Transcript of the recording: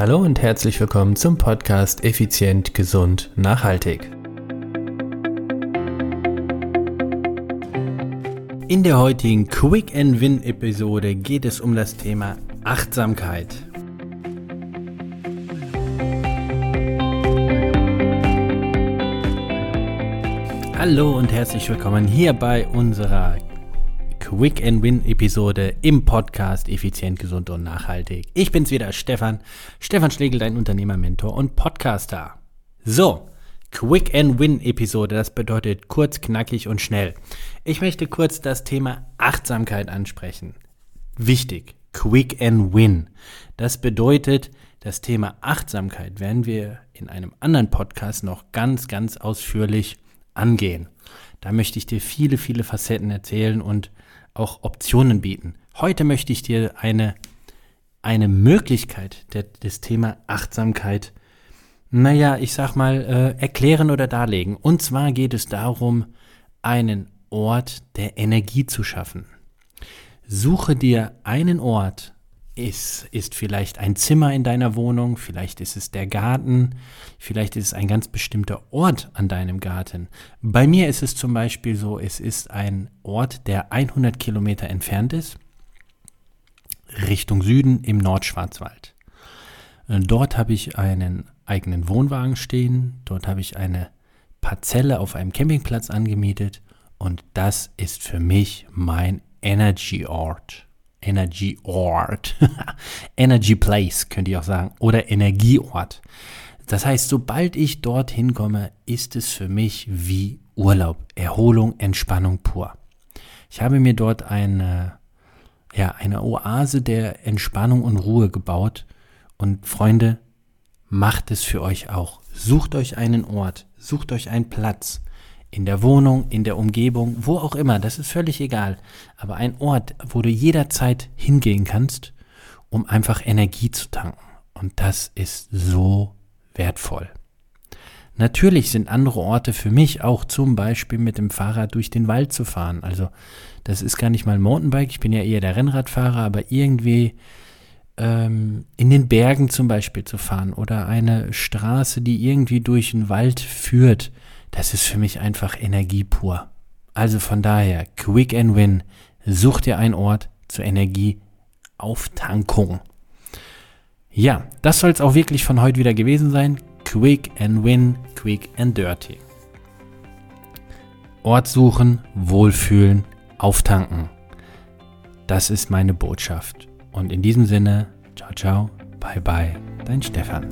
Hallo und herzlich willkommen zum Podcast Effizient, Gesund, Nachhaltig. In der heutigen Quick and Win Episode geht es um das Thema Achtsamkeit. Hallo und herzlich willkommen hier bei unserer Quick and Win Episode im Podcast Effizient, Gesund und Nachhaltig. Ich bin's wieder, Stefan. Stefan Schlegel, dein Unternehmer-Mentor und Podcaster. So, Quick and Win Episode, das bedeutet kurz, knackig und schnell. Ich möchte kurz das Thema Achtsamkeit ansprechen. Wichtig, Quick and Win. Das bedeutet, das Thema Achtsamkeit werden wir in einem anderen Podcast noch ganz, ganz ausführlich angehen. Da möchte ich dir viele, viele Facetten erzählen und auch Optionen bieten. Heute möchte ich dir eine, eine Möglichkeit der, des Thema Achtsamkeit, naja, ich sag mal, äh, erklären oder darlegen. Und zwar geht es darum, einen Ort der Energie zu schaffen. Suche dir einen Ort, ist, ist vielleicht ein Zimmer in deiner Wohnung, vielleicht ist es der Garten, vielleicht ist es ein ganz bestimmter Ort an deinem Garten. Bei mir ist es zum Beispiel so, es ist ein Ort, der 100 Kilometer entfernt ist, Richtung Süden im Nordschwarzwald. Dort habe ich einen eigenen Wohnwagen stehen, dort habe ich eine Parzelle auf einem Campingplatz angemietet und das ist für mich mein Energy Ort. Energy Ort. Energy Place, könnt ihr auch sagen. Oder Energieort. Das heißt, sobald ich dorthin komme, ist es für mich wie Urlaub. Erholung, Entspannung pur. Ich habe mir dort eine, ja, eine Oase der Entspannung und Ruhe gebaut. Und Freunde, macht es für euch auch. Sucht euch einen Ort, sucht euch einen Platz, in der Wohnung, in der Umgebung, wo auch immer, das ist völlig egal. Aber ein Ort, wo du jederzeit hingehen kannst, um einfach Energie zu tanken. Und das ist so wertvoll. Natürlich sind andere Orte für mich auch zum Beispiel mit dem Fahrrad durch den Wald zu fahren. Also das ist gar nicht mal ein Mountainbike, ich bin ja eher der Rennradfahrer, aber irgendwie ähm, in den Bergen zum Beispiel zu fahren oder eine Straße, die irgendwie durch den Wald führt das ist für mich einfach Energie pur. Also von daher, Quick and Win, such dir einen Ort zur Energieauftankung. Ja, das soll es auch wirklich von heute wieder gewesen sein. Quick and Win, Quick and Dirty. Ort suchen, wohlfühlen, auftanken. Das ist meine Botschaft. Und in diesem Sinne, ciao, ciao, bye, bye, dein Stefan.